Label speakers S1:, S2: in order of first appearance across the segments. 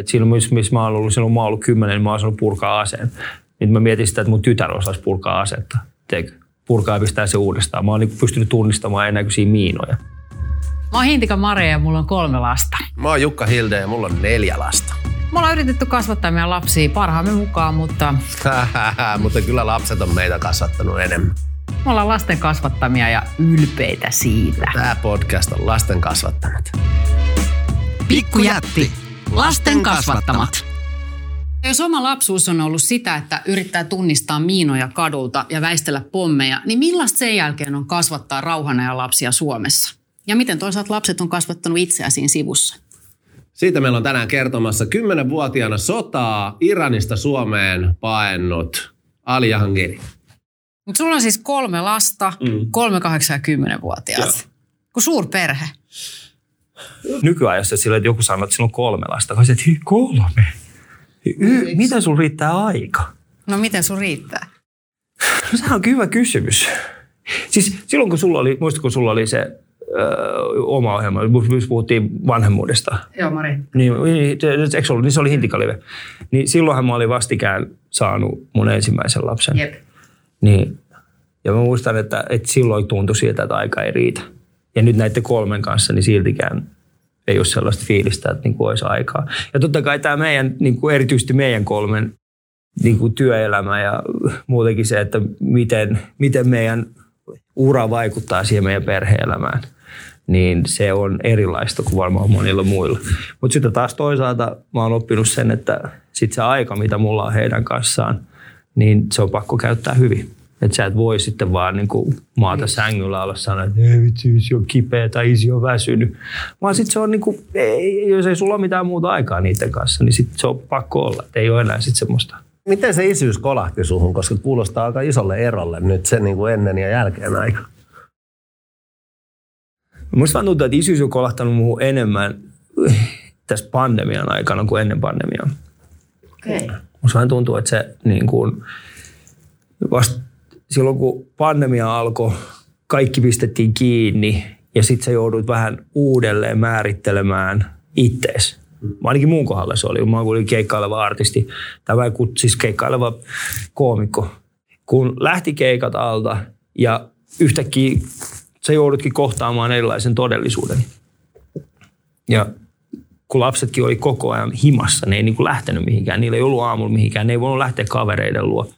S1: Et silloin, missä missä mä oon ollut, silloin mä oon ollut kymmenen, niin mä oon saanut purkaa aseen. Nyt mä mietin sitä, että mun tytär osaisi purkaa asetta. Teekö? Purkaa ja pistää se uudestaan. Mä oon niin pystynyt tunnistamaan ennäköisiä miinoja.
S2: Mä oon Hintika Maria ja mulla on kolme lasta.
S3: Mä oon Jukka Hilde ja mulla on neljä lasta.
S2: Me ollaan yritetty kasvattaa meidän lapsia parhaamme mukaan, mutta
S3: Mutta kyllä lapset on meitä kasvattanut enemmän.
S2: me ollaan lasten kasvattamia ja ylpeitä siitä.
S3: Tämä podcast on lasten kasvattamat.
S2: Pikkujätti. Lasten kasvattamat. Jos oma lapsuus on ollut sitä, että yrittää tunnistaa miinoja kadulta ja väistellä pommeja, niin millaista sen jälkeen on kasvattaa rauhana ja lapsia Suomessa? Ja miten toisaalta lapset on kasvattanut itseään siinä sivussa?
S3: Siitä meillä on tänään kertomassa 10-vuotiaana sotaa Iranista Suomeen paennut Ali Jahangiri.
S2: Mutta sulla on siis kolme lasta, mm. kolme, kahdeksan ja kymmenen suur perhe.
S1: Nykyajassa sillä, että joku sanoo, että sillä on kolme lasta. Mä olisin, että "Hyi, kolme. Y- miten sulla riittää aika?
S2: No miten sun riittää?
S1: No sehän on hyvä kysymys. Siis silloin kun sulla oli, muistatko kun sulla oli se öö, oma ohjelma, missä puhuttiin vanhemmuudesta.
S2: Joo, Mari.
S1: Niin, niin, eikö se ollut? Niin se oli Hintikalive. Niin silloinhan mä olin vastikään saanut mun ensimmäisen lapsen.
S2: Jep.
S1: Niin, ja mä muistan, että, että silloin tuntui siltä, että aika ei riitä. Ja nyt näiden kolmen kanssa, niin siltikään ei ole sellaista fiilistä, että niin kuin olisi aikaa. Ja totta kai tämä meidän, niin kuin erityisesti meidän kolmen niin kuin työelämä ja muutenkin se, että miten, miten meidän ura vaikuttaa siihen meidän perheelämään, niin se on erilaista kuin varmaan monilla muilla. Mutta sitten taas toisaalta mä oon oppinut sen, että sit se aika, mitä mulla on heidän kanssaan, niin se on pakko käyttää hyvin. Että sä et voi sitten vaan niin kuin maata sängyllä olla sanoa, että ei vitsi, isi on kipeä tai isi on väsynyt. Vaan sitten se on niin kuin, ei, jos ei sulla ole mitään muuta aikaa niiden kanssa, niin sitten se on pakko olla. Että ei ole enää sitten semmoista.
S3: Miten se isyys kolahti suhun, koska kuulostaa aika isolle erolle nyt se niin kuin ennen ja jälkeen aika.
S1: Musta vaan tuntuu, että isyys on kolahtanut muuhun enemmän tässä pandemian aikana kuin ennen pandemiaa.
S2: Okei. Okay.
S1: Musta vaan tuntuu, että se niin kuin, vasta silloin kun pandemia alkoi, kaikki pistettiin kiinni ja sitten sä joudut vähän uudelleen määrittelemään ittees. Ainakin mun kohdalla se oli. Mä olin keikkaileva artisti, tämä siis keikkaileva koomikko. Kun lähti keikat alta ja yhtäkkiä sä joudutkin kohtaamaan erilaisen todellisuuden. Ja kun lapsetkin oli koko ajan himassa, ne ei niin kuin lähtenyt mihinkään. Niillä ei ollut aamulla mihinkään, ne ei voinut lähteä kavereiden luo.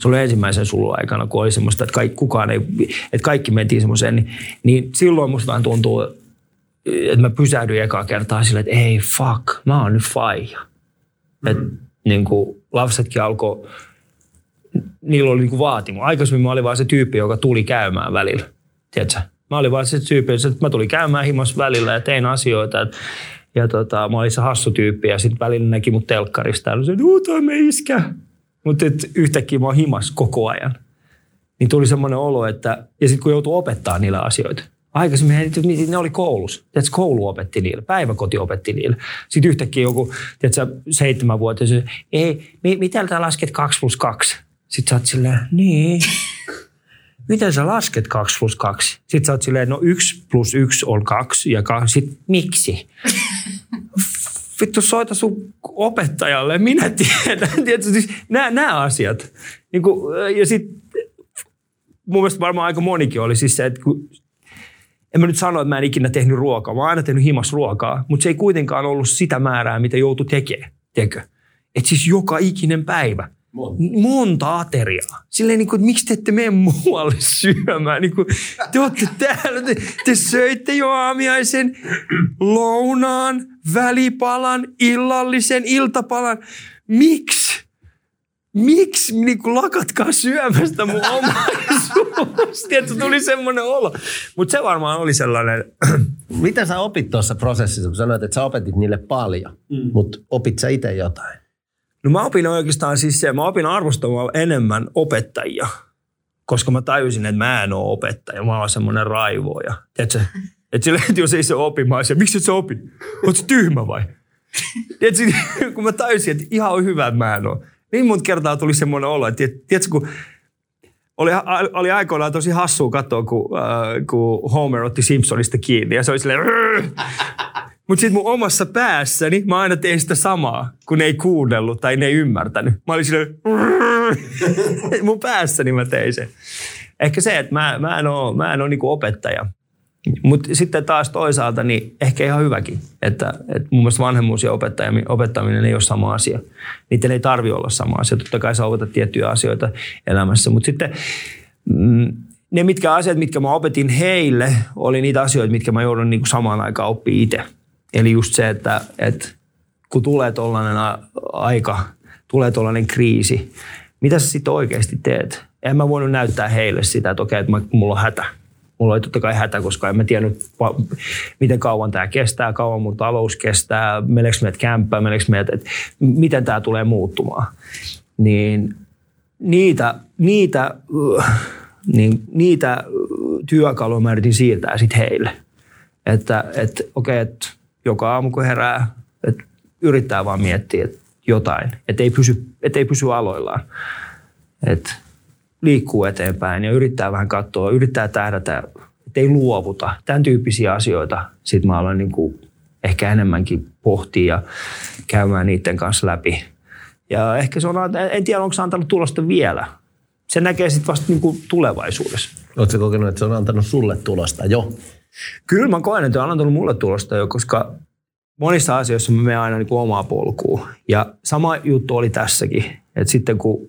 S1: Se oli ensimmäisen sulun aikana, kun oli semmoista, että kaikki, kukaan ei, että kaikki mentiin semmoiseen, niin, niin silloin musta vähän tuntuu, että mä pysähdyin ekaa kertaa silleen, että ei fuck, mä oon nyt faija. Mm. Että niin kuin lapsetkin alkoi, niillä oli niin kuin vaatimus. Aikaisemmin mä olin vaan se tyyppi, joka tuli käymään välillä. Tiedätkö? Mä olin vaan se tyyppi, että mä tulin käymään himassa välillä ja tein asioita. Et, ja tota, mä olin se hassu tyyppi ja sitten välillä näki mut telkkarista ja se, että toi me iskä. Mutta yhtäkkiä mä oon himas koko ajan. Niin tuli semmoinen olo, että... Ja sitten kun joutuu opettaa niillä asioita. Aikaisemmin he- ne oli koulussa. Tiedätkö, koulu opetti niille, päiväkoti opetti niille. Sitten yhtäkkiä joku, tiedätkö, seitsemänvuotias, ei, mi- mitä sä lasket 2 plus 2? Sitten sä oot silleen, niin. Miten sä lasket 2 plus 2? Sitten sä oot silleen, no 1 plus 1 on 2 ja 2. Sitten miksi? vittu soita sun opettajalle, minä tiedän. Tiedätkö, siis nämä, nämä asiat. Niin kuin, ja sitten mun mielestä varmaan aika monikin oli siis se, että kun, en mä nyt sano, että mä en ikinä tehnyt ruokaa. Mä oon aina tehnyt himas ruokaa, mutta se ei kuitenkaan ollut sitä määrää, mitä joutui tekemään. Tiedätkö? Että siis joka ikinen päivä. Monta ateriaa. Silleen niin kuin, että miksi te ette mene muualle syömään? Niin kuin, te olette täällä, te, te söitte jo aamiaisen, lounaan, välipalan, illallisen, iltapalan. Miksi? Miksi niin kuin lakatkaa syömästä mun omaisuus? Tiedätkö, tuli semmoinen olo. Mutta se varmaan oli sellainen,
S3: Mitä sä opit tuossa prosessissa, kun sanoit, että sä opetit niille paljon, mm. mutta opit sä itse jotain?
S1: No mä opin oikeastaan siis se, mä opin arvostamaan enemmän opettajia, koska mä tajusin, että mä en ole opettaja, mä oon semmoinen raivoja. Tiedätkö? Että jos ei se opi, mä olisin, miksi et sä opi? Oot sä tyhmä vai? Tiedätkö, kun mä tajusin, että ihan on hyvä, että mä en ole. Niin monta kertaa tuli semmoinen olo, että tiedät- tiedätkö, kun oli, oli aikoinaan tosi hassua katsoa, kun, äh, kun Homer otti Simpsonista kiinni ja se oli silleen. Mutta sitten mun omassa päässäni mä aina tein sitä samaa, kun ei kuunnellut tai ne ei ymmärtänyt. Mä olin silleen, mun päässäni mä tein sen. Ehkä se, että mä, mä en ole, mä en ole niinku opettaja. Mutta sitten taas toisaalta niin ehkä ihan hyväkin, että, että mun mielestä vanhemmuus ja opettaminen ei ole sama asia. Niiden ei tarvi olla sama asia. Totta kai sä opetat tiettyjä asioita elämässä, mutta sitten mm, ne mitkä asiat, mitkä mä opetin heille, oli niitä asioita, mitkä mä joudun niin kuin samaan aikaan oppia itse. Eli just se, että, että kun tulee tuollainen aika, tulee tuollainen kriisi, mitä sä sitten oikeasti teet? En mä voinut näyttää heille sitä, että okei, että mulla on hätä Mulla oli totta kai hätä, koska en mä tiennyt, miten kauan tämä kestää, kauan mun talous kestää, meneekö meidät kämppää, meneekö meidät, että miten tämä tulee muuttumaan. Niin niitä, niitä, niin niitä työkaluja mä yritin siirtää sitten heille. Että et, okei, okay, että joka aamu kun herää, että yrittää vaan miettiä että jotain, että ei pysy, et ei pysy aloillaan. Että liikkuu eteenpäin ja yrittää vähän katsoa, yrittää tähdätä, että ei luovuta. Tämän tyyppisiä asioita sitten mä aloin niin kuin ehkä enemmänkin pohtia ja käymään niiden kanssa läpi. Ja ehkä se on, en tiedä onko se antanut tulosta vielä. Se näkee sitten vasta niin kuin tulevaisuudessa.
S3: Oletko kokenut, että se on antanut sulle tulosta jo?
S1: Kyllä mä koen, että on antanut mulle tulosta jo, koska monissa asioissa mä menen aina niin kuin omaa polkuun. Ja sama juttu oli tässäkin. Että sitten kun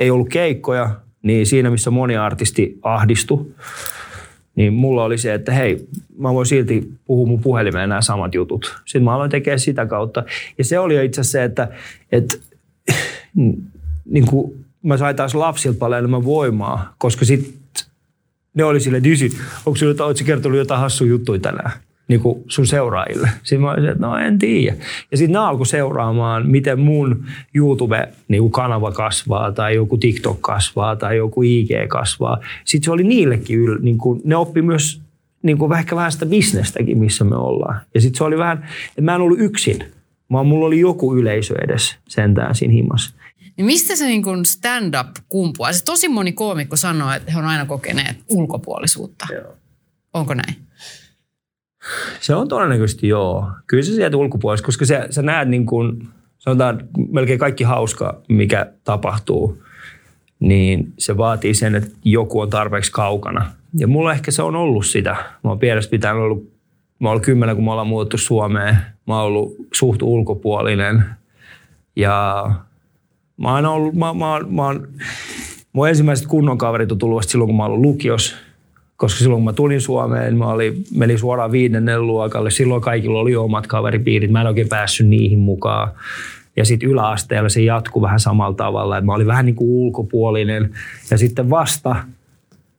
S1: ei ollut keikkoja, niin siinä missä moni artisti ahdistui, niin mulla oli se, että hei, mä voin silti puhua mun puhelimeen nämä samat jutut. Sitten mä aloin tekemään sitä kautta. Ja se oli itse asiassa se, että, että niin kuin mä sain taas lapsilta paljon enemmän voimaa, koska sitten ne oli sille, Dysi, onko sinulla kertonut jotain hassuja juttuja tänään? Niin kuin sun seuraajille. Sitten mä olisin, että no en tiedä. Ja sitten ne alkoi seuraamaan, miten mun YouTube-kanava niin kasvaa, tai joku TikTok kasvaa, tai joku IG kasvaa. Sitten se oli niillekin, yl, niin kuin, ne oppi myös niin kuin ehkä vähän sitä bisnestäkin, missä me ollaan. Ja sitten se oli vähän, että mä en ollut yksin, vaan mulla oli joku yleisö edes sentään siinä himmassa.
S2: Niin mistä se niin kuin stand-up kumpuaa? Se tosi moni koomikko sanoo, että he on aina kokeneet ulkopuolisuutta. Joo. Onko näin?
S1: Se on todennäköisesti joo. Kyllä se sieltä ulkopuolella, koska sä, sä näet niin kuin, sanotaan melkein kaikki hauska, mikä tapahtuu, niin se vaatii sen, että joku on tarpeeksi kaukana. Ja mulla ehkä se on ollut sitä. Mä oon pienestä pitäen ollut, mä oon kymmenen, kun me ollaan muuttu Suomeen. Mä oon ollut suht ulkopuolinen. Ja mä oon ollut, mä, mä, mä oon, mun ensimmäiset kunnon kaverit on tullut silloin, kun mä oon ollut lukios koska silloin kun mä tulin Suomeen, mä olin, menin suoraan viidennen luokalle. Silloin kaikilla oli omat kaveripiirit. Mä en oikein päässyt niihin mukaan. Ja sitten yläasteella se jatkui vähän samalla tavalla. Että mä olin vähän niin kuin ulkopuolinen. Ja sitten vasta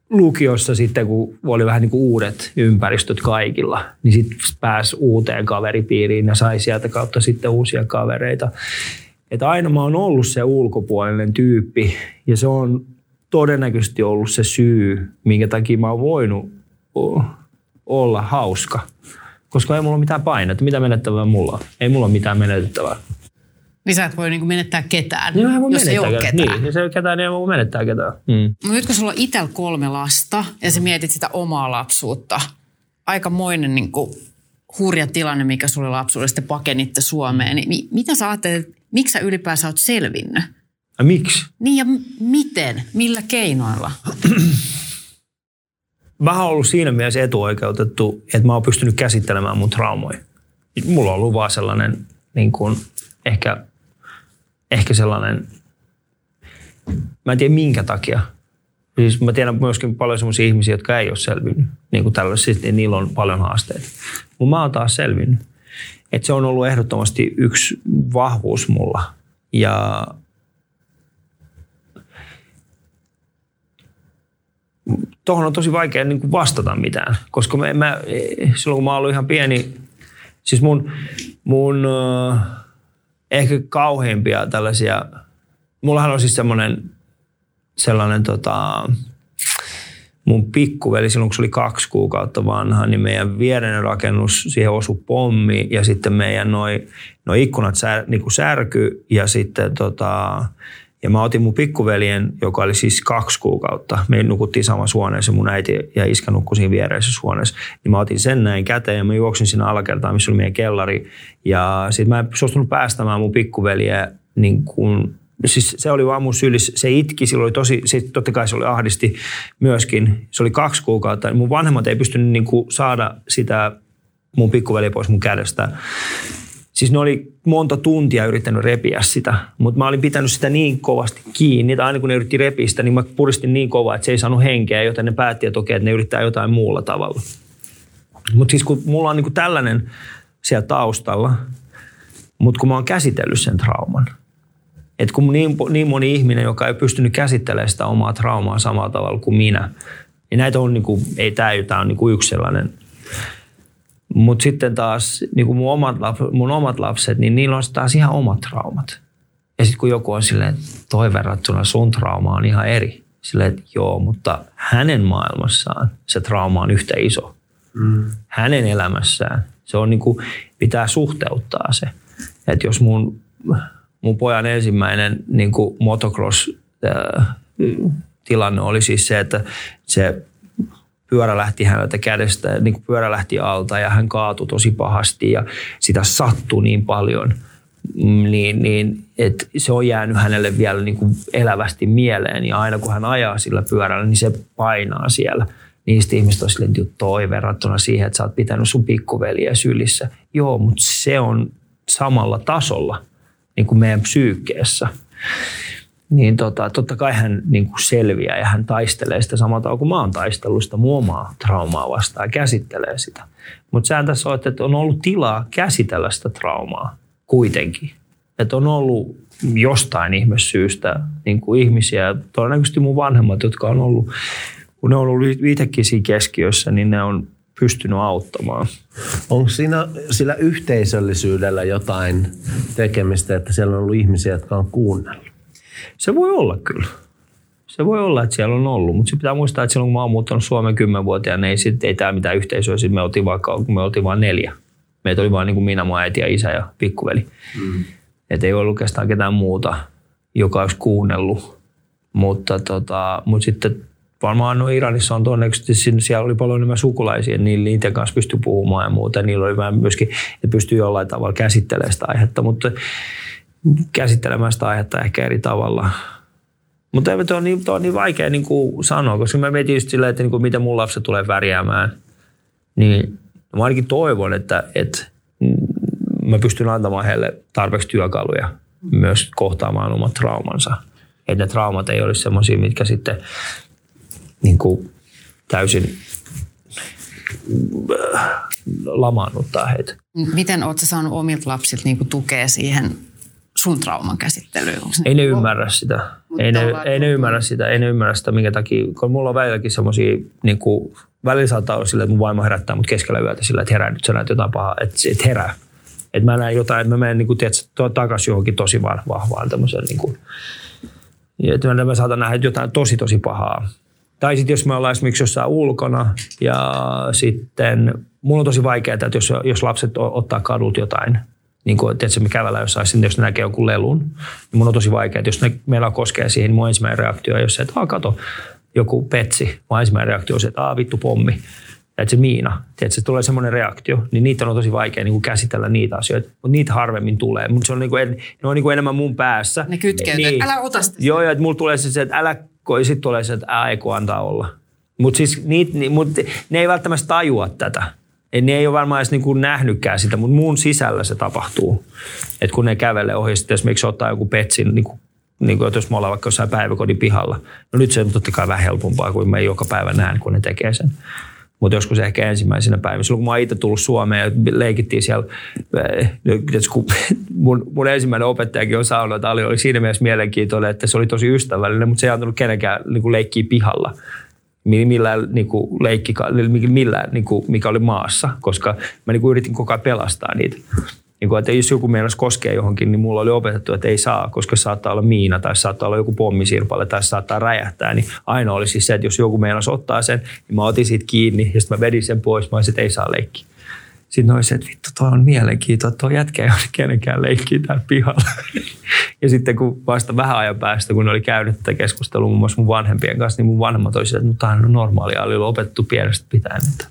S1: lukiossa sitten, kun oli vähän niin kuin uudet ympäristöt kaikilla, niin sitten pääsi uuteen kaveripiiriin ja sai sieltä kautta sitten uusia kavereita. Että aina mä oon ollut se ulkopuolinen tyyppi ja se on todennäköisesti ollut se syy, minkä takia mä oon voinut olla hauska. Koska ei mulla ole mitään painetta. Mitä menettävää mulla on? Ei mulla ole mitään menetettävää.
S2: Niin sä et voi niinku menettää ketään,
S1: niin,
S2: jos menettää
S1: ei
S2: ole ketään.
S1: Niin, jos ei ole ketään, niin ei voi menettää ketään.
S2: Mm. Nyt kun sulla on itsellä kolme lasta ja sä mietit sitä omaa lapsuutta, aikamoinen niinku hurja tilanne, mikä sulle lapsuudesta pakenitte Suomeen, niin mitä sä ajattelet, miksi sä ylipäänsä oot selvinnyt?
S1: Ja miksi?
S2: Niin ja miten? Millä keinoilla?
S1: Mä oon ollut siinä mielessä etuoikeutettu, että mä oon pystynyt käsittelemään mun traumoja. Mulla on ollut vaan sellainen niin kuin, ehkä, ehkä sellainen, mä en tiedä minkä takia. Siis mä tiedän myöskin paljon sellaisia ihmisiä, jotka ei ole selvinnyt. Niin kuin tällaisista, niin niillä on paljon haasteita. Mutta mä oon taas selvinnyt. Et se on ollut ehdottomasti yksi vahvuus mulla. Ja tuohon on tosi vaikea niin kuin vastata mitään, koska mä, mä, silloin kun mä ollut ihan pieni, siis mun, mun uh, ehkä kauheimpia tällaisia, mullahan on siis semmoinen sellainen tota, mun pikkuveli silloin, kun se oli kaksi kuukautta vanha, niin meidän viereinen rakennus, siihen osui pommi ja sitten meidän noi, noi ikkunat sär, niin kuin särky ja sitten tota, Ja mä otin mun pikkuveljen, joka oli siis kaksi kuukautta. Me nukuttiin samassa huoneessa, mun äiti ja iskä nukkui siinä viereisessä huoneessa. Niin mä otin sen näin käteen ja mä juoksin sinne alakertaan, missä oli meidän kellari. Ja sitten mä en suostunut päästämään mun pikkuveliä niin kuin siis se oli vaan mun sylissä, se itki, silloin oli tosi, se, totta kai se oli ahdisti myöskin, se oli kaksi kuukautta. Mun vanhemmat ei pystynyt niin saada sitä mun pikkuveli pois mun kädestä. Siis ne oli monta tuntia yrittänyt repiä sitä, mutta mä olin pitänyt sitä niin kovasti kiinni, että aina kun ne yritti repiä sitä, niin mä puristin niin kovaa, että se ei saanut henkeä, joten ne päätti, että okei, että ne yrittää jotain muulla tavalla. Mutta siis kun mulla on niin kuin tällainen siellä taustalla, mutta kun mä oon käsitellyt sen trauman, että kun niin, niin moni ihminen, joka ei pystynyt käsittelemään sitä omaa traumaa samalla tavalla kuin minä, niin näitä on, niin kuin, ei tämä on niin kuin yksi sellainen mutta sitten taas niin kuin mun, omat, mun omat lapset, niin niillä on taas ihan omat traumat. Ja sitten kun joku on silleen, toi verrattuna sun trauma on ihan eri. Silleen, että joo, mutta hänen maailmassaan se trauma on yhtä iso. Mm. Hänen elämässään. Se on niin kuin, pitää suhteuttaa se. Että jos mun, mun pojan ensimmäinen niin kuin motocross äh, tilanne oli siis se, että se pyörä lähti häneltä kädestä, niin kuin pyörä lähti alta ja hän kaatui tosi pahasti ja sitä sattui niin paljon, mm, niin, niin että se on jäänyt hänelle vielä niin kuin elävästi mieleen ja aina kun hän ajaa sillä pyörällä, niin se painaa siellä. Niistä ihmistä on silleen, että toi verrattuna siihen, että sä oot pitänyt sun pikkuveliä sylissä. Joo, mutta se on samalla tasolla niin kuin meidän psyykkeessä niin tota, totta kai hän niin kuin selviää ja hän taistelee sitä samalla tavalla kuin mä oon taistellut sitä omaa traumaa vastaan ja käsittelee sitä. Mutta sehän tässä on, että on ollut tilaa käsitellä sitä traumaa kuitenkin. Että on ollut jostain ihmessyystä niin kuin ihmisiä, todennäköisesti mun vanhemmat, jotka on ollut, kun ne on ollut itsekin siinä keskiössä, niin ne on pystynyt auttamaan.
S3: Onko siinä sillä yhteisöllisyydellä jotain tekemistä, että siellä on ollut ihmisiä, jotka on kuunnellut?
S1: Se voi olla kyllä. Se voi olla, että siellä on ollut, mutta pitää muistaa, että silloin kun mä oon muuttanut Suomen kymmenvuotiaana, niin ei, sit, ei täällä mitään yhteisöä. Sitten me oltiin vaikka, kun me oltiin vain neljä. Meitä oli vain niin kuin minä, mun äiti ja isä ja pikkuveli. Mm. Että ei ollut oikeastaan ketään muuta, joka olisi kuunnellut. Mutta, tota, mutta sitten varmaan no Iranissa on todennäköisesti, siellä oli paljon enemmän sukulaisia, niin niiden kanssa pystyi puhumaan ja muuta. Niillä oli vähän myöskin, että pystyi jollain tavalla käsittelemään sitä aihetta. Mutta käsittelemään sitä aihetta ehkä eri tavalla. Mutta tuo on niin, on niin vaikea niin kuin sanoa, koska mä mietin just silleen, että niin kuin miten mun lapset tulee värjäämään. Niin mä ainakin toivon, että, että mä pystyn antamaan heille tarpeeksi työkaluja myös kohtaamaan omat traumansa. Että ne traumat ei olisi semmoisia, mitkä sitten niin kuin täysin äh, lamaannuttaa heitä.
S2: Miten oletko saanut omilta lapsilta niin tukea siihen sun trauman käsittelyyn?
S1: Ei ne ymmärrä sitä. ei ne, ei ne ymmärrä sitä. Ei ne ymmärrä sitä, minkä takia. Kun mulla on välilläkin semmoisia, niin kuin, välillä saattaa olla sillä, että mun vaimo herättää mut keskellä yötä sillä, että herää nyt, sä näet jotain pahaa, että, että herää. Että mä näen jotain, että mä menen niin kuin, tiedätkö, takaisin johonkin tosi vahvaan tämmöiseen, niin kuin, että mä saatan nähdä jotain tosi tosi pahaa. Tai sitten jos me ollaan esimerkiksi jossain ulkona ja sitten mulla on tosi vaikeaa, että jos, jos lapset ottaa kadut jotain niin kuin, että me kävellään jossain, sitten jos ne näkee jonkun lelun, niin mun on tosi vaikea, että jos ne meillä koskee siihen, niin mun ensimmäinen reaktio on, jos se, että ah, kato, joku petsi. Mun ensimmäinen reaktio on se, että ah, vittu pommi. Että se miina, että se tulee semmoinen reaktio, niin niitä on tosi vaikea niin kuin käsitellä niitä asioita, mutta niitä harvemmin tulee. Mutta se on, niin kuin, ne on niin kuin enemmän mun päässä.
S2: Ne kytkeytyy, niin. älä ota sitä.
S1: Joo, että mulla tulee se, että älä, ja sitten tulee se, että ää, ei antaa olla. Mutta siis niit, ni, mut ne ei välttämättä tajua tätä en, ne ei ole varmaan edes niin kuin nähnytkään sitä, mutta muun sisällä se tapahtuu. Että kun ne kävelee ohi, sitten esimerkiksi ottaa joku petsin, niin kuin, niin kuin, jos me ollaan vaikka jossain päiväkodin pihalla. No nyt se on totta kai vähän helpompaa, kuin me joka päivä näen, kun ne tekee sen. Mutta joskus ehkä ensimmäisenä päivänä. Silloin kun mä itse tullut Suomeen ja leikittiin siellä, eh, kun mun, mun ensimmäinen opettajakin on saanut, että Ali oli siinä mielessä mielenkiintoinen, että se oli tosi ystävällinen, mutta se ei antanut kenenkään niin leikkiä pihalla millään niin kuin leikki, millään, niin kuin, mikä oli maassa, koska mä niin kuin yritin koko ajan pelastaa niitä. Niin kuin, että jos joku meinas koskee johonkin, niin mulla oli opetettu, että ei saa, koska saattaa olla miina tai saattaa olla joku pommisirpale tai saattaa räjähtää. Niin ainoa oli siis se, että jos joku meinas ottaa sen, niin mä otin siitä kiinni ja sitten mä vedin sen pois. Mä olisin, että ei saa leikki. Sitten olisi, että vittu, toi on mielenkiintoista, tuo jätkä ei ole kenenkään leikkiä täällä pihalla. ja sitten kun vasta vähän ajan päästä, kun ne oli käynyt tätä keskustelua muun muassa mun vanhempien kanssa, niin mun vanhemmat olisivat, että tämä on normaalia, oli opettu pienestä pitäen, että,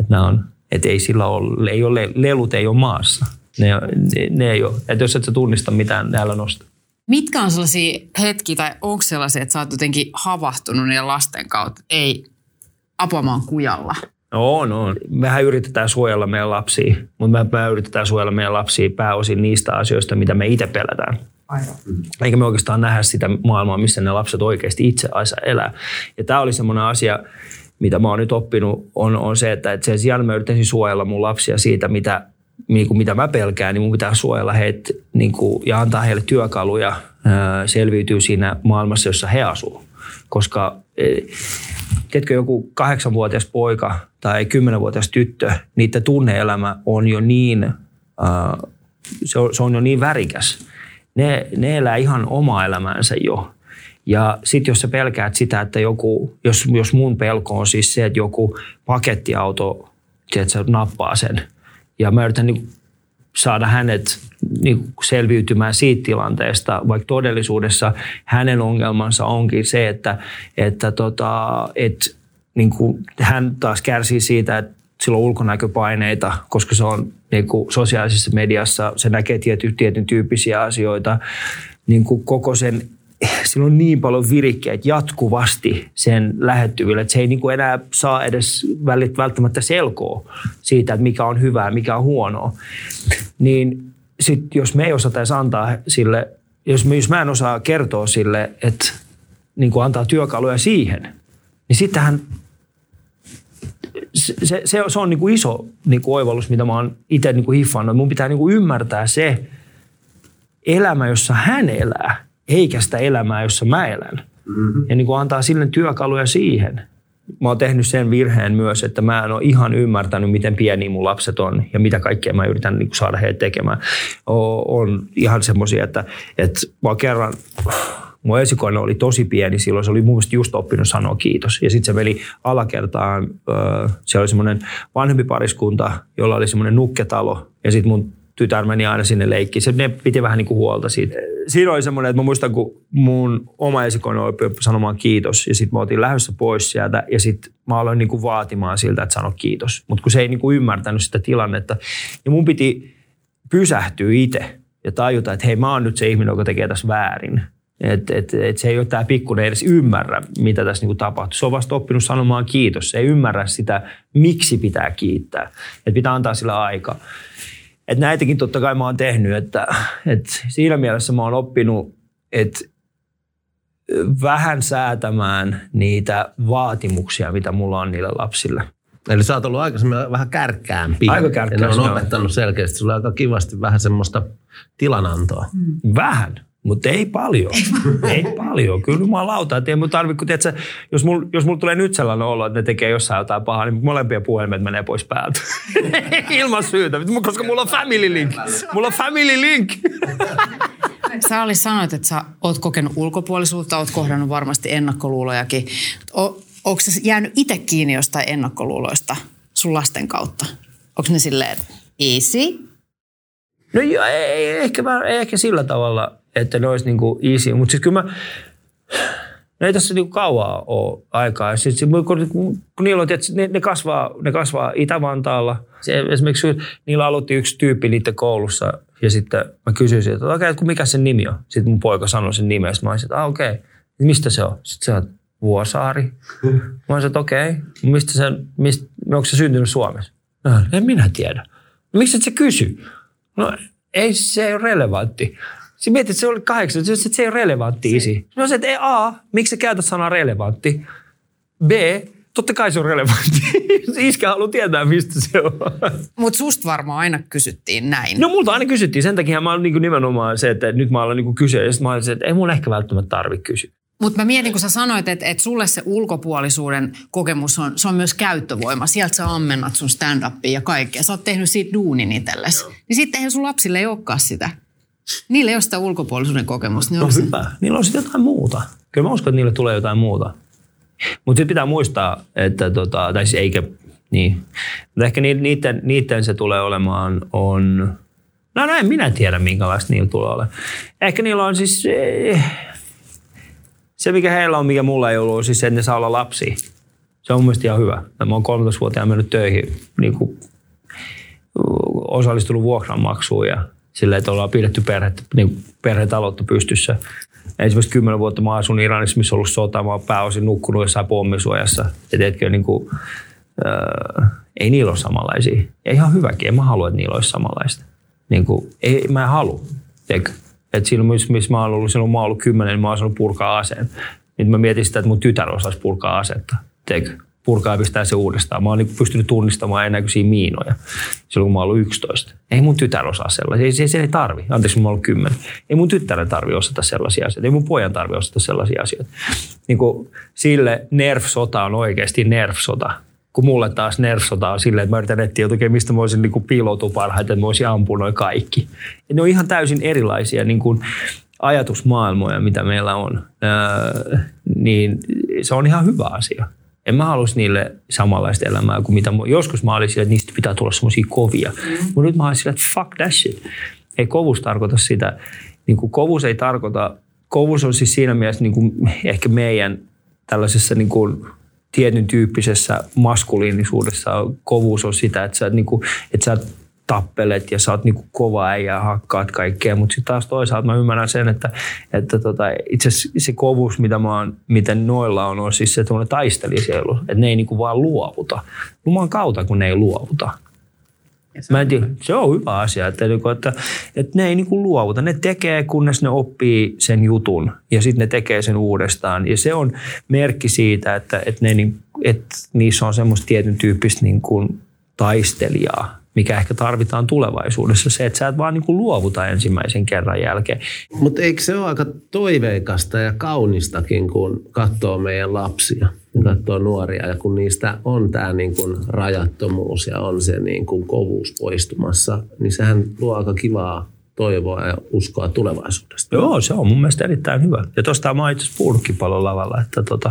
S1: että on, että ei sillä ole, ei ole, lelut ei ole maassa. Ne, ne, ne ei ole. Että jos et sä tunnista mitään, näillä nosta.
S2: Mitkä on sellaisia hetkiä tai onko sellaisia, että sä oot jotenkin havahtunut niiden lasten kautta? Ei, apua kujalla.
S1: No, no. Mehän yritetään suojella meidän lapsia, mutta me, me yritetään suojella meidän lapsia pääosin niistä asioista, mitä me itse pelätään. Aivan. Eikä me oikeastaan nähdä sitä maailmaa, missä ne lapset oikeasti itse asiassa elää. Ja tämä oli semmoinen asia, mitä mä oon nyt oppinut, on, on se, että, että sen sijaan mä yrittäisin suojella mun lapsia siitä, mitä, niin kuin mitä mä pelkään, niin mun pitää suojella heitä niin kuin, ja antaa heille työkaluja ää, selviytyä siinä maailmassa, jossa he asuu. Koska tiedätkö, joku kahdeksanvuotias poika tai kymmenenvuotias tyttö, niiden tunneelämä on jo niin, se, on, se on jo niin värikäs. Ne, ne elää ihan omaa elämäänsä jo. Ja sitten jos sä pelkäät sitä, että joku, jos, jos mun pelko on siis se, että joku pakettiauto, tiedätkö, nappaa sen – ja mä yritän niin saada hänet niin selviytymään siitä tilanteesta, vaikka todellisuudessa hänen ongelmansa onkin se, että, että, tota, että niin kuin hän taas kärsii siitä, että sillä on ulkonäköpaineita, koska se on niin kuin sosiaalisessa mediassa, se näkee tietyn, tietyn tyyppisiä asioita. Niin kuin koko sen sillä on niin paljon virikkeet jatkuvasti sen lähettyvillä, että se ei niin kuin enää saa edes välttämättä selkoa siitä, että mikä on hyvää, mikä on huonoa. Niin sit, jos me ei osata edes antaa sille, jos, jos mä en osaa kertoa sille, että niin kuin antaa työkaluja siihen, niin sittenhän se, se, se on niin kuin iso niin kuin oivallus, mitä mä oon itse niin kuin hiffannut. Mun pitää niin kuin ymmärtää se elämä, jossa hän elää – eikä sitä elämää, jossa mä elän. Mm-hmm. Ja niin kuin antaa sille työkaluja siihen. Mä oon tehnyt sen virheen myös, että mä en ole ihan ymmärtänyt, miten pieni mun lapset on ja mitä kaikkea mä yritän niin kuin saada heitä tekemään. O, on ihan semmoisia, että, että mä oon kerran, mun esikoinen oli tosi pieni silloin, se oli mun mielestä just oppinut sanoa kiitos. Ja sitten se veli alakertaan, se oli semmoinen vanhempi pariskunta, jolla oli semmoinen nukketalo. Ja sitten mun tytär meni aina sinne leikkiin. Se, ne piti vähän niin kuin huolta siitä. Siinä oli semmoinen, että mä muistan, kun mun oma esikoinen oppi sanomaan kiitos. Ja sitten mä otin lähdössä pois sieltä ja sitten mä aloin niin kuin vaatimaan siltä, että sano kiitos. Mutta kun se ei niin kuin ymmärtänyt sitä tilannetta. Ja mun piti pysähtyä itse ja tajuta, että hei mä oon nyt se ihminen, joka tekee tässä väärin. Että et, et se ei ole tämä pikkuinen edes ymmärrä, mitä tässä niinku tapahtuu. Se on vasta oppinut sanomaan kiitos. Se ei ymmärrä sitä, miksi pitää kiittää. Että pitää antaa sillä aikaa. Et näitäkin totta kai mä oon tehnyt, että, että siinä mielessä mä oon oppinut, että vähän säätämään niitä vaatimuksia, mitä mulla on niille lapsille.
S3: Eli sä oot ollut aikaisemmin vähän kärkkäämpi.
S1: Aika kärkkäämpi.
S3: Ja ne on opettanut selkeästi sulle aika kivasti vähän semmoista tilanantoa.
S1: Mm. Vähän. Mutta ei paljon. ei paljon. Kyllä mä lauta, että ei mun tarvi, kun tiedätkö, jos mulla jos mul tulee nyt sellainen olo, että ne tekee jossain jotain pahaa, niin molempia puhelimet menee pois päältä. Ilman syytä, koska mulla on family link. Mulla on family link.
S2: Sä oli sanoit, että sä oot kokenut ulkopuolisuutta, oot kohdannut varmasti ennakkoluulojakin. O, onko se jäänyt itse kiinni jostain ennakkoluuloista sun lasten kautta? Onko ne silleen easy?
S1: No joo, ei, ehkä, mä, ei ehkä sillä tavalla että ne olisi niin kuin easy. Mutta siis kyllä mä, No ei tässä niin kauaa ole aikaa. Sitten, kun, kun, kun niillä on, että ne, ne, kasvaa, ne kasvaa Itä-Vantaalla. Se, esimerkiksi niillä aloitti yksi tyyppi niiden koulussa ja sitten mä kysyisin, että okei, okay, mikä sen nimi on? Sitten mun poika sanoi sen nimen ja mä olisin, että ah, okei, okay. mistä se on? Sitten se on Vuosaari. Mä olisin, että okei, okay. mistä se, mistä, onko se syntynyt Suomessa? No, en minä tiedä. Miksi et se kysy? No ei se ole relevantti. Sitten mietit, että se oli kahdeksan, että se ei ole relevantti se. isi. No se, että ei, A, miksi sä käytät sanaa relevantti? B, totta kai se on relevantti. Iskä haluaa tietää, mistä se on.
S2: Mutta susta varmaan aina kysyttiin näin.
S1: No multa aina kysyttiin. Sen takia mä olen niin nimenomaan se, että nyt mä olen niin kysyä. Ja sitten mä olen se, että ei mun ehkä välttämättä tarvitse kysyä.
S2: Mutta mä mietin, kun sä sanoit, että, että sulle se ulkopuolisuuden kokemus on, se on myös käyttövoima. Sieltä sä ammennat sun stand-upia ja kaikkea. Sä oot tehnyt siitä duunin itsellesi. Niin sitten sun lapsille ei olekaan sitä. Niillä ei ole sitä ulkopuolisuuden kokemusta.
S1: Niin no hyvä. Niillä on sitten jotain muuta. Kyllä mä uskon, että niille tulee jotain muuta. Mutta sitten pitää muistaa, että tota, tai siis eikä, Niin. Mutta ehkä niiden, niiden se tulee olemaan on... No, no en minä tiedä, minkälaista niillä tulee olemaan. Ehkä niillä on siis... Eh, se, mikä heillä on, mikä mulla ei ollut, on siis se, että ne saa olla lapsi. Se on mun mielestä ihan hyvä. Mä oon 13-vuotiaan mennyt töihin, niin kuin, osallistunut vuokranmaksuun ja silleen, että ollaan pidetty perhe, niin perhetaloutta pystyssä. Ensimmäistä kymmenen vuotta mä asun Iranissa, missä on ollut sota. Mä oon pääosin nukkunut jossain pommisuojassa. Ja niin kuin, äh, ei niillä ole samanlaisia. Ja ihan hyväkin. En mä halua, että niillä olisi samanlaista. Niin kuin, ei, mä en halua. Et silloin, missä mä oon ollut, silloin mä oon ollut kymmenen, niin mä oon purkaa aseen. Nyt mä mietin sitä, että mun tytär osaisi purkaa asetta. Teekö? Purkaa ja pistää se uudestaan. Mä oon niin pystynyt tunnistamaan ennäköisiä miinoja silloin, kun mä oon ollut 11. Ei mun tytär osaa sellaisia. Ei, se, se ei tarvi. Anteeksi, mä oon ollut 10. Ei mun tyttären tarvi osata sellaisia asioita. Ei mun pojan tarvi osata sellaisia asioita. Niin kuin sille nerf-sota on oikeasti nerf-sota kun mulle taas nerfsota on silleen, että mä yritän etsiä jotakin, mistä mä voisin niin piiloutua parhaiten, että mä voisin ampua noin kaikki. Ja ne on ihan täysin erilaisia niin kuin ajatusmaailmoja, mitä meillä on. Öö, niin se on ihan hyvä asia. En mä halus niille samanlaista elämää kuin mitä joskus mä olin sillä, että niistä pitää tulla semmoisia kovia. Mm. Mutta nyt mä olin sillä, että fuck that shit. Ei kovus tarkoita sitä. Niin kuin kovus ei tarkoita, kovus on siis siinä mielessä niin kuin ehkä meidän tällaisessa niin kuin tietyn tyyppisessä maskuliinisuudessa kovuus on sitä, että sä, niin kuin, että sä tappelet ja sä oot niin kova äijä ja hakkaat kaikkea, mutta sitten taas toisaalta mä ymmärrän sen, että, että tota, itse se kovuus, mitä mä oon, miten noilla on, on siis se taistelisielu, että ne ei niin kuin vaan luovuta. Jumalan kautta, kun ne ei luovuta. Mä en tiedä, se on hyvä asia, että, niinku, että, että ne ei niin kuin luovuta. Ne tekee, kunnes ne oppii sen jutun ja sitten ne tekee sen uudestaan. Ja se on merkki siitä, että, että, ne, niin, että niissä on semmoista tietyn tyyppistä niin kuin taistelijaa, mikä ehkä tarvitaan tulevaisuudessa. Se, että sä et vaan niin kuin luovuta ensimmäisen kerran jälkeen.
S3: Mutta eikö se ole aika toiveikasta ja kaunistakin, kun katsoo meidän lapsia ja katsoo nuoria ja kun niistä on tämä niin kuin rajattomuus ja on se niin kuin kovuus poistumassa, niin sehän luo aika kivaa toivoa ja uskoa tulevaisuudesta.
S1: Joo, se on mun mielestä erittäin hyvä. Ja tuosta mä itse puhunutkin paljon lavalla, että, tota,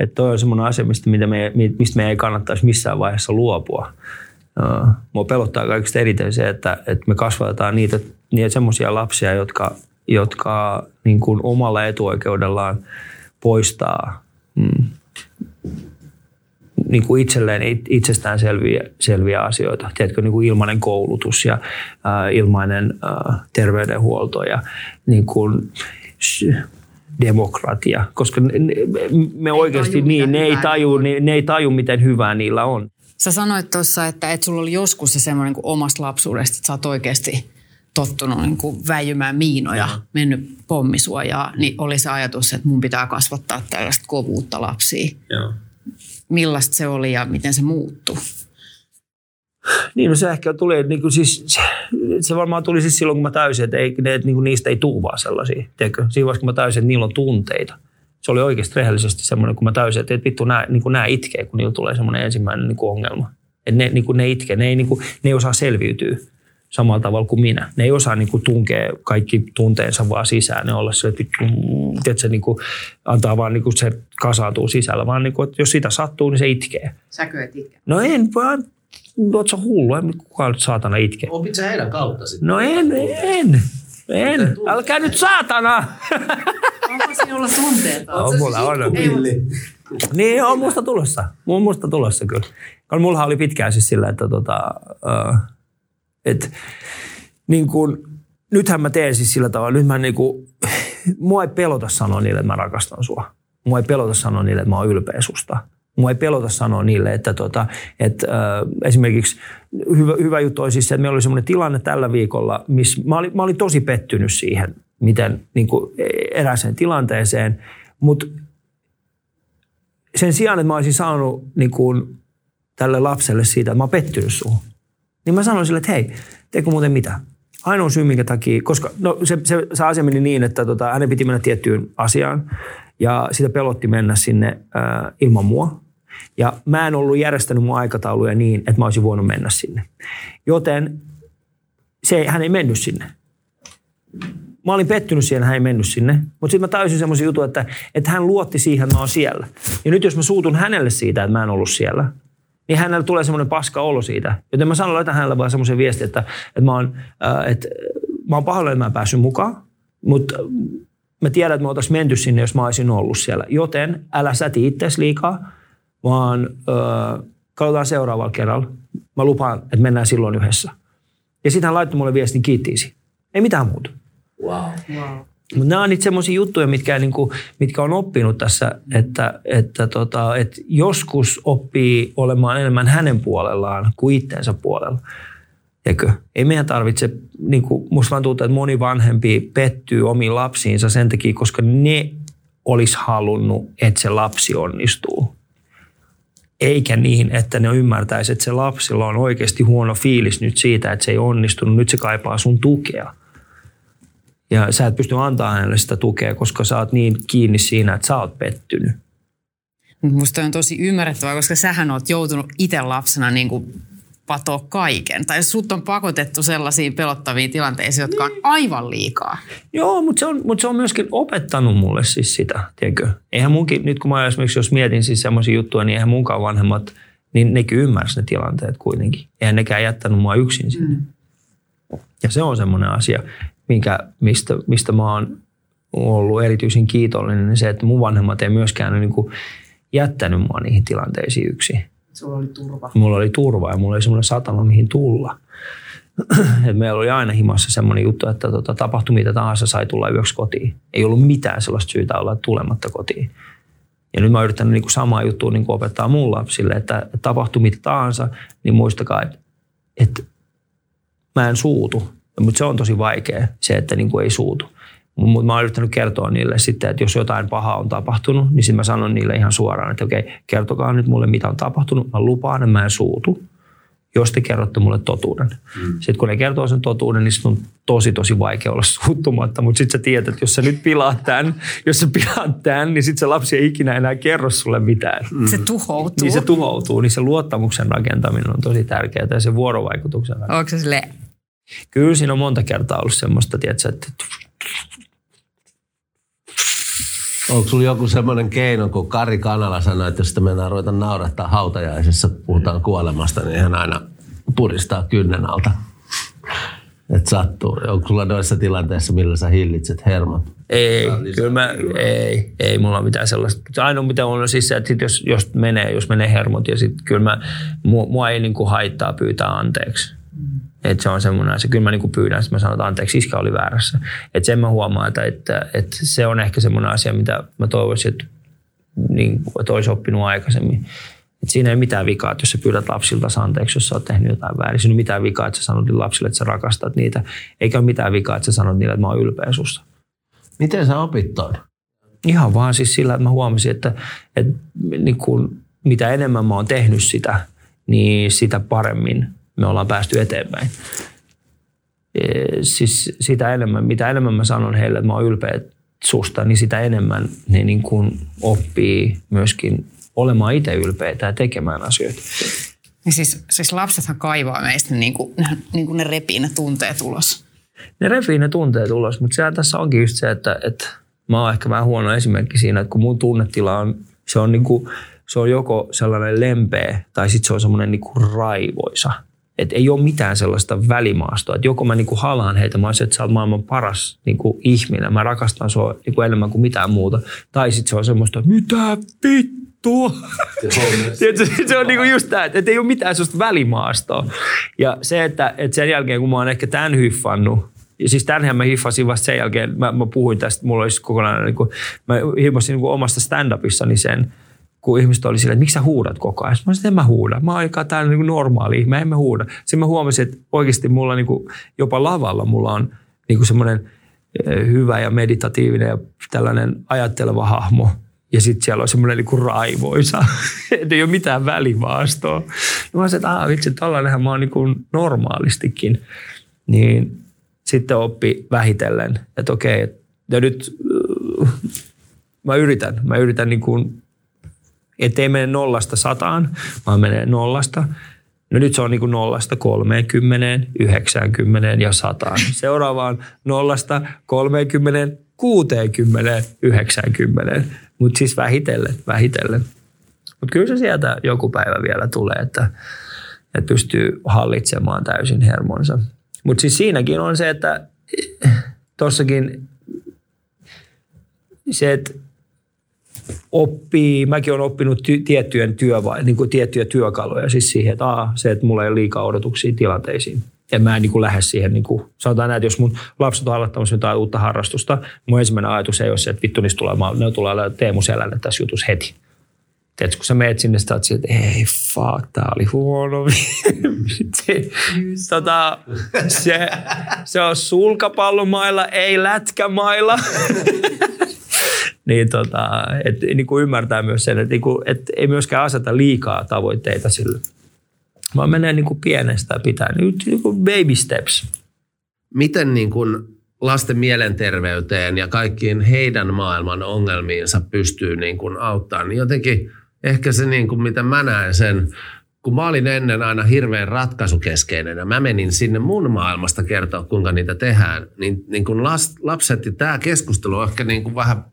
S1: että toi on semmoinen asia, mistä, me, mistä me ei kannattaisi missään vaiheessa luopua Mua pelottaa kaikista eniten se, että, että me kasvatetaan niitä, niitä semmoisia lapsia, jotka, jotka niin kuin omalla etuoikeudellaan poistaa mm, niin kuin itselleen itsestään selviä, selviä asioita. Tiedätkö, niin kuin ilmainen koulutus ja äh, ilmainen äh, terveydenhuolto ja niin kuin, demokratia, koska ne, me oikeasti niin, ne ei, taju, ne, ne ei taju, miten hyvää niillä on.
S2: Sä sanoit tuossa, että, että sulla oli joskus se semmoinen kuin omasta lapsuudesta, että sä oot oikeasti tottunut niin kuin väijymään miinoja, ja. mennyt pommisuojaa, niin oli se ajatus, että mun pitää kasvattaa tällaista kovuutta lapsia. Ja. Millaista se oli ja miten se muuttui?
S1: Niin, no se ehkä tuli, niin kuin siis, se varmaan tuli siis silloin, kun mä täysin, että, ei, että niin kuin niistä ei tuu vaan sellaisia. Tiedätkö? Siinä vaiheessa, kun mä täysin, että niillä on tunteita se oli oikeasti rehellisesti semmoinen, kun mä täysin, että vittu, nämä, niin nämä itkee, kun niillä tulee semmoinen ensimmäinen niin kuin ongelma. Että ne, niin kuin ne itkee, ne ei, niin kuin, ne ei osaa selviytyä samalla tavalla kuin minä. Ne ei osaa niin kuin, tunkea kaikki tunteensa vaan sisään. Ne olla se, että, että se niin kuin, antaa vaan niin kuin, se kasautuu sisällä, vaan niin kuin, että jos sitä sattuu, niin se itkee.
S2: Säkö et itke?
S1: No en, vaan Oletko hullu? En kukaan nyt saatana itke.
S3: Opit sä heidän kautta sitten?
S1: No en, en. En. Älkää nyt saatana.
S2: Onko sinulla tunteita?
S1: On mulla on. Niin, on musta tulossa. Mun musta tulossa kyllä. Mulla oli pitkään siis sillä, että tota, uh, et, niin kun, nythän mä teen siis sillä tavalla, nyt mä niinku, mua ei pelota sanoa niille, että mä rakastan sua. Mua ei pelota sanoa niille, että mä oon ylpeä susta. Mua ei pelota sanoa niille, että, tota, että äh, esimerkiksi hyvä, hyvä juttu olisi siis se, että meillä oli sellainen tilanne tällä viikolla, missä mä olin, mä olin tosi pettynyt siihen, miten niin kuin erääseen tilanteeseen, mutta sen sijaan, että mä olisin saanut niin kuin, tälle lapselle siitä, että mä oon pettynyt suhun, niin mä sanoin sille, että hei, teekö muuten mitä? Ainoa syy, minkä takia, koska no, se, se, se asia meni niin, että tota, hänen piti mennä tiettyyn asiaan ja sitä pelotti mennä sinne äh, ilman mua. Ja mä en ollut järjestänyt mun aikatauluja niin, että mä olisin voinut mennä sinne. Joten se, hän ei mennyt sinne. Mä olin pettynyt siihen, hän ei mennyt sinne. Mutta sitten mä täysin semmoisen jutun, että, että hän luotti siihen, että mä oon siellä. Ja nyt jos mä suutun hänelle siitä, että mä en ollut siellä, niin hänellä tulee semmoinen paska olo siitä. Joten mä sanon, laitan hänelle vaan semmoisen viestin, että, että, mä oon, äh, että mä oon pahoillani, että mä en päässyt mukaan, mutta mä tiedän, että me oltaisiin menty sinne, jos mä olisin ollut siellä. Joten älä säti itseäsi liikaa, vaan äh, katsotaan seuraavalla kerralla. Mä lupaan, että mennään silloin yhdessä. Ja sitten hän laittoi mulle viestin, kiittiisi. Ei mitään muuta.
S3: Wow.
S2: Wow.
S1: Mutta nämä on niitä semmoisia juttuja, mitkä, niin kuin, mitkä on oppinut tässä, että, että, tota, että joskus oppii olemaan enemmän hänen puolellaan kuin itteensä puolella. Eikö? Ei meidän tarvitse, niin kuin musta tuntuu, että moni vanhempi pettyy omiin lapsiinsa sen takia, koska ne olisi halunnut, että se lapsi onnistuu. Eikä niin, että ne ymmärtäisi, että se lapsilla on oikeasti huono fiilis nyt siitä, että se ei onnistunut, nyt se kaipaa sun tukea. Ja sä et pysty antaa hänelle sitä tukea, koska sä oot niin kiinni siinä, että sä oot pettynyt.
S2: Musta on tosi ymmärrettävää, koska sähän oot joutunut itse lapsena niin kuin patoa kaiken. Tai sut on pakotettu sellaisiin pelottaviin tilanteisiin, jotka on aivan liikaa.
S1: Joo, mutta se, on, mutta se on myöskin opettanut mulle siis sitä, tiedätkö? Eihän munkin, nyt kun mä esimerkiksi jos mietin siis semmoisia juttuja, niin eihän munkaan vanhemmat, niin nekin ymmärsivät ne tilanteet kuitenkin. Eihän nekään jättänyt mua yksin sinne. Mm. Ja se on semmoinen asia, minkä, mistä, mistä mä oon ollut erityisen kiitollinen, niin se, että mun vanhemmat ei myöskään niin kuin jättänyt mua niihin tilanteisiin yksin.
S2: Sulla oli turva.
S1: Mulla oli turva ja mulla oli semmoinen satama, mihin tulla. Et meillä oli aina himassa semmoinen juttu, että tota, tapahtui mitä tahansa, sai tulla yöksi kotiin. Ei ollut mitään sellaista syytä olla tulematta kotiin. Ja nyt mä oon yrittänyt niin samaa juttua niin opettaa mun lapsille, että tapahtui mitä tahansa, niin muistakaa, että, että mä en suutu. Mutta se on tosi vaikea, se, että niin kuin ei suutu. Mutta mä oon yrittänyt kertoa niille sitten, että jos jotain pahaa on tapahtunut, niin sitten mä sanon niille ihan suoraan, että okei, kertokaa nyt mulle, mitä on tapahtunut. Mä lupaan, että mä en suutu, jos te kerrotte mulle totuuden. Mm. Sitten kun ne kertoo sen totuuden, niin on tosi, tosi vaikea olla suuttumatta. Mutta sitten sä tiedät, että jos sä nyt pilaat tämän, jos sä pilaat tämän, niin sitten se lapsi ei ikinä enää kerro sulle mitään.
S2: Mm. Se tuhoutuu.
S1: Niin se tuhoutuu. Niin se luottamuksen rakentaminen on tosi tärkeää ja se vuorovaikutuksen rakentaminen.
S2: Onko se silleen,
S1: Kyllä siinä on monta kertaa ollut semmoista, tiedätkö, että
S3: Onko sulla joku semmoinen keino, kun Kari Kanala sanoi, että jos sitä mennään ruveta naurattaa hautajaisessa, puhutaan kuolemasta, niin hän aina puristaa kynnen alta. Että sattuu. Onko sulla noissa tilanteissa, millä sä hillitset hermot?
S1: Ei, kyllä mä, ei, ei mulla mitään sellaista. Se ainoa mitä on siis se, että sit jos, jos, menee, jos menee hermot ja sitten kyllä mä, mua, mua ei niinku haittaa pyytää anteeksi. Että se on semmoinen asia. Kyllä mä niinku pyydän, että mä sanon, että anteeksi, iskä oli väärässä. Että sen mä huomaan, että, että, että se on ehkä semmoinen asia, mitä mä toivoisin, että, niin, että olisi oppinut aikaisemmin. Et siinä ei mitään vikaa, että jos sä pyydät lapsilta anteeksi, jos sä oot tehnyt jotain väärin. Siinä ei mitään vikaa, että sä sanot lapsille, että sä rakastat niitä. Eikä ole mitään vikaa, että sä sanot niille, että mä oon ylpeä susta.
S3: Miten sä opit ton?
S1: Ihan vaan siis sillä, että mä huomasin, että, että niin kun, mitä enemmän mä oon tehnyt sitä, niin sitä paremmin me ollaan päästy eteenpäin. E, siis sitä enemmän, mitä enemmän mä sanon heille, että mä oon ylpeä susta, niin sitä enemmän ne niin kuin oppii myöskin olemaan itse ylpeitä ja tekemään asioita.
S2: Niin siis, siis lapsethan kaivaa meistä, niin kuin, niin kuin ne repii ne tunteet ulos.
S1: Ne repii ne tunteet ulos, mutta sehän tässä onkin just se, että, että mä oon ehkä vähän huono esimerkki siinä, että kun mun tunnetila on, se on, niin kuin, se on joko sellainen lempeä tai sitten se on semmoinen niin kuin raivoisa – et ei ole mitään sellaista välimaastoa. Et joko mä niinku halaan heitä, mä olisin, että sä oot maailman paras niinku ihminen, mä rakastan sua niinku enemmän kuin mitään muuta. Tai sitten se on semmoista, että mitä vittua? Se, se on niinku just tämä, että ei ole mitään sellaista välimaastoa. Ja se, että, että sen jälkeen kun mä oon ehkä tämän hyffannut, ja siis tänhän mä hiffasin vasta sen jälkeen, mä, mä puhuin tästä, mulla olisi kokonaan, niin kuin, mä hiffasin niin omasta stand-upissani sen, kun ihmiset oli silleen, että miksi sä huudat koko ajan. Mä sanoin, että en mä huuda. Mä oon täällä niin normaali ihminen, en mä huuda. Sitten mä huomasin, että oikeasti mulla niin kuin, jopa lavalla mulla on niin kuin semmoinen eh, hyvä ja meditatiivinen ja tällainen ajatteleva hahmo. Ja sitten siellä on semmoinen niin raivoisa. ei ole mitään välimaastoa. Ja mä sanoin, että aah vitsi, tällainenhan mä oon niin kuin normaalistikin. Niin sitten oppi vähitellen, että okei, ja nyt äh, mä yritän. Mä yritän niin kuin että ei mene nollasta sataan, vaan menee nollasta. No nyt se on niin kuin nollasta 30, 90 ja sataan. Seuraavaan nollasta 30, 60, 90. Mutta siis vähitellen, vähitellen. Mutta kyllä se sieltä joku päivä vielä tulee, että, että pystyy hallitsemaan täysin hermonsa. Mutta siis siinäkin on se, että tuossakin se, että oppii, mäkin olen oppinut ty, tiettyjen työ, niin kuin tiettyjä työkaluja siis siihen, että aa, se, että mulla ei ole liikaa odotuksia tilanteisiin. Ja mä en niin kuin lähde siihen, niin kuin, sanotaan näin, että jos mun lapset on aloittamassa jotain uutta harrastusta, mun ensimmäinen ajatus ei ole se, että vittu niistä tulee, ne tulee Teemu Selänne tässä jutussa heti. Tiedätkö, kun sä meet sinne, sä oot että ei fuck, tää oli huono. tota, se, se on sulkapallomailla, ei lätkämailla. niin, tota, et, niin kuin ymmärtää myös sen, että, niin kuin, et ei myöskään aseta liikaa tavoitteita sille. Vaan menee niin kuin pienestä pitää, niin, niin kuin baby steps.
S3: Miten niin kuin lasten mielenterveyteen ja kaikkiin heidän maailman ongelmiinsa pystyy niin kuin auttamaan, niin jotenkin ehkä se niin kuin mitä mä näen sen, kun mä olin ennen aina hirveän ratkaisukeskeinen ja mä menin sinne mun maailmasta kertoa, kuinka niitä tehdään, niin, niin kun lapset ja tämä keskustelu on ehkä niin kuin vähän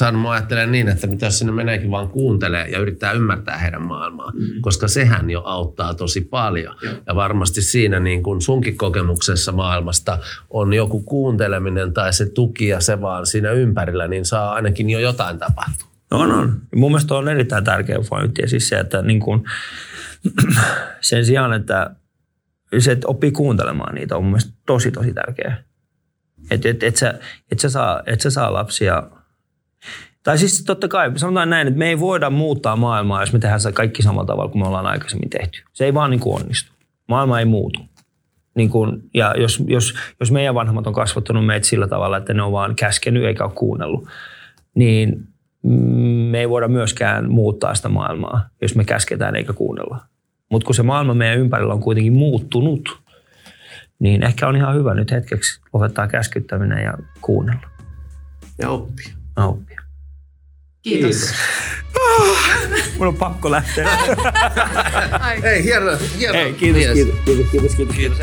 S3: saanut mä ajattelemaan niin, että mitä sinne meneekin vaan kuuntelee ja yrittää ymmärtää heidän maailmaa, mm-hmm. koska sehän jo auttaa tosi paljon. Joo. Ja varmasti siinä niin kuin sunkin kokemuksessa maailmasta on joku kuunteleminen tai se tuki ja se vaan siinä ympärillä, niin saa ainakin jo jotain tapahtua.
S1: On, on. Mun mielestä on erittäin tärkeä pointti. Siis se, että niin kuin, sen sijaan, että se, että oppii kuuntelemaan niitä, on mun mielestä tosi, tosi tärkeää. Että et, et sä, et sä, saa, et sä saa lapsia – tai siis totta kai, sanotaan näin, että me ei voida muuttaa maailmaa, jos me tehdään se kaikki samalla tavalla kuin me ollaan aikaisemmin tehty. Se ei vaan niin kuin onnistu. Maailma ei muutu. Niin kuin, ja jos, jos, jos meidän vanhemmat on kasvattanut meitä sillä tavalla, että ne on vaan käskenyt eikä ole kuunnellut, niin me ei voida myöskään muuttaa sitä maailmaa, jos me käsketään eikä kuunnella. Mutta kun se maailma meidän ympärillä on kuitenkin muuttunut, niin ehkä on ihan hyvä nyt hetkeksi lopettaa käskyttäminen ja kuunnella.
S3: Ja oppia.
S1: Ja oppia.
S2: Kiitos. Kiitos.
S1: Mun on pakko lähteä.
S3: Hei, hieno, hieno
S1: Hei, kiitos, kiitos, kiitos, kiitos, kiitos. kiitos.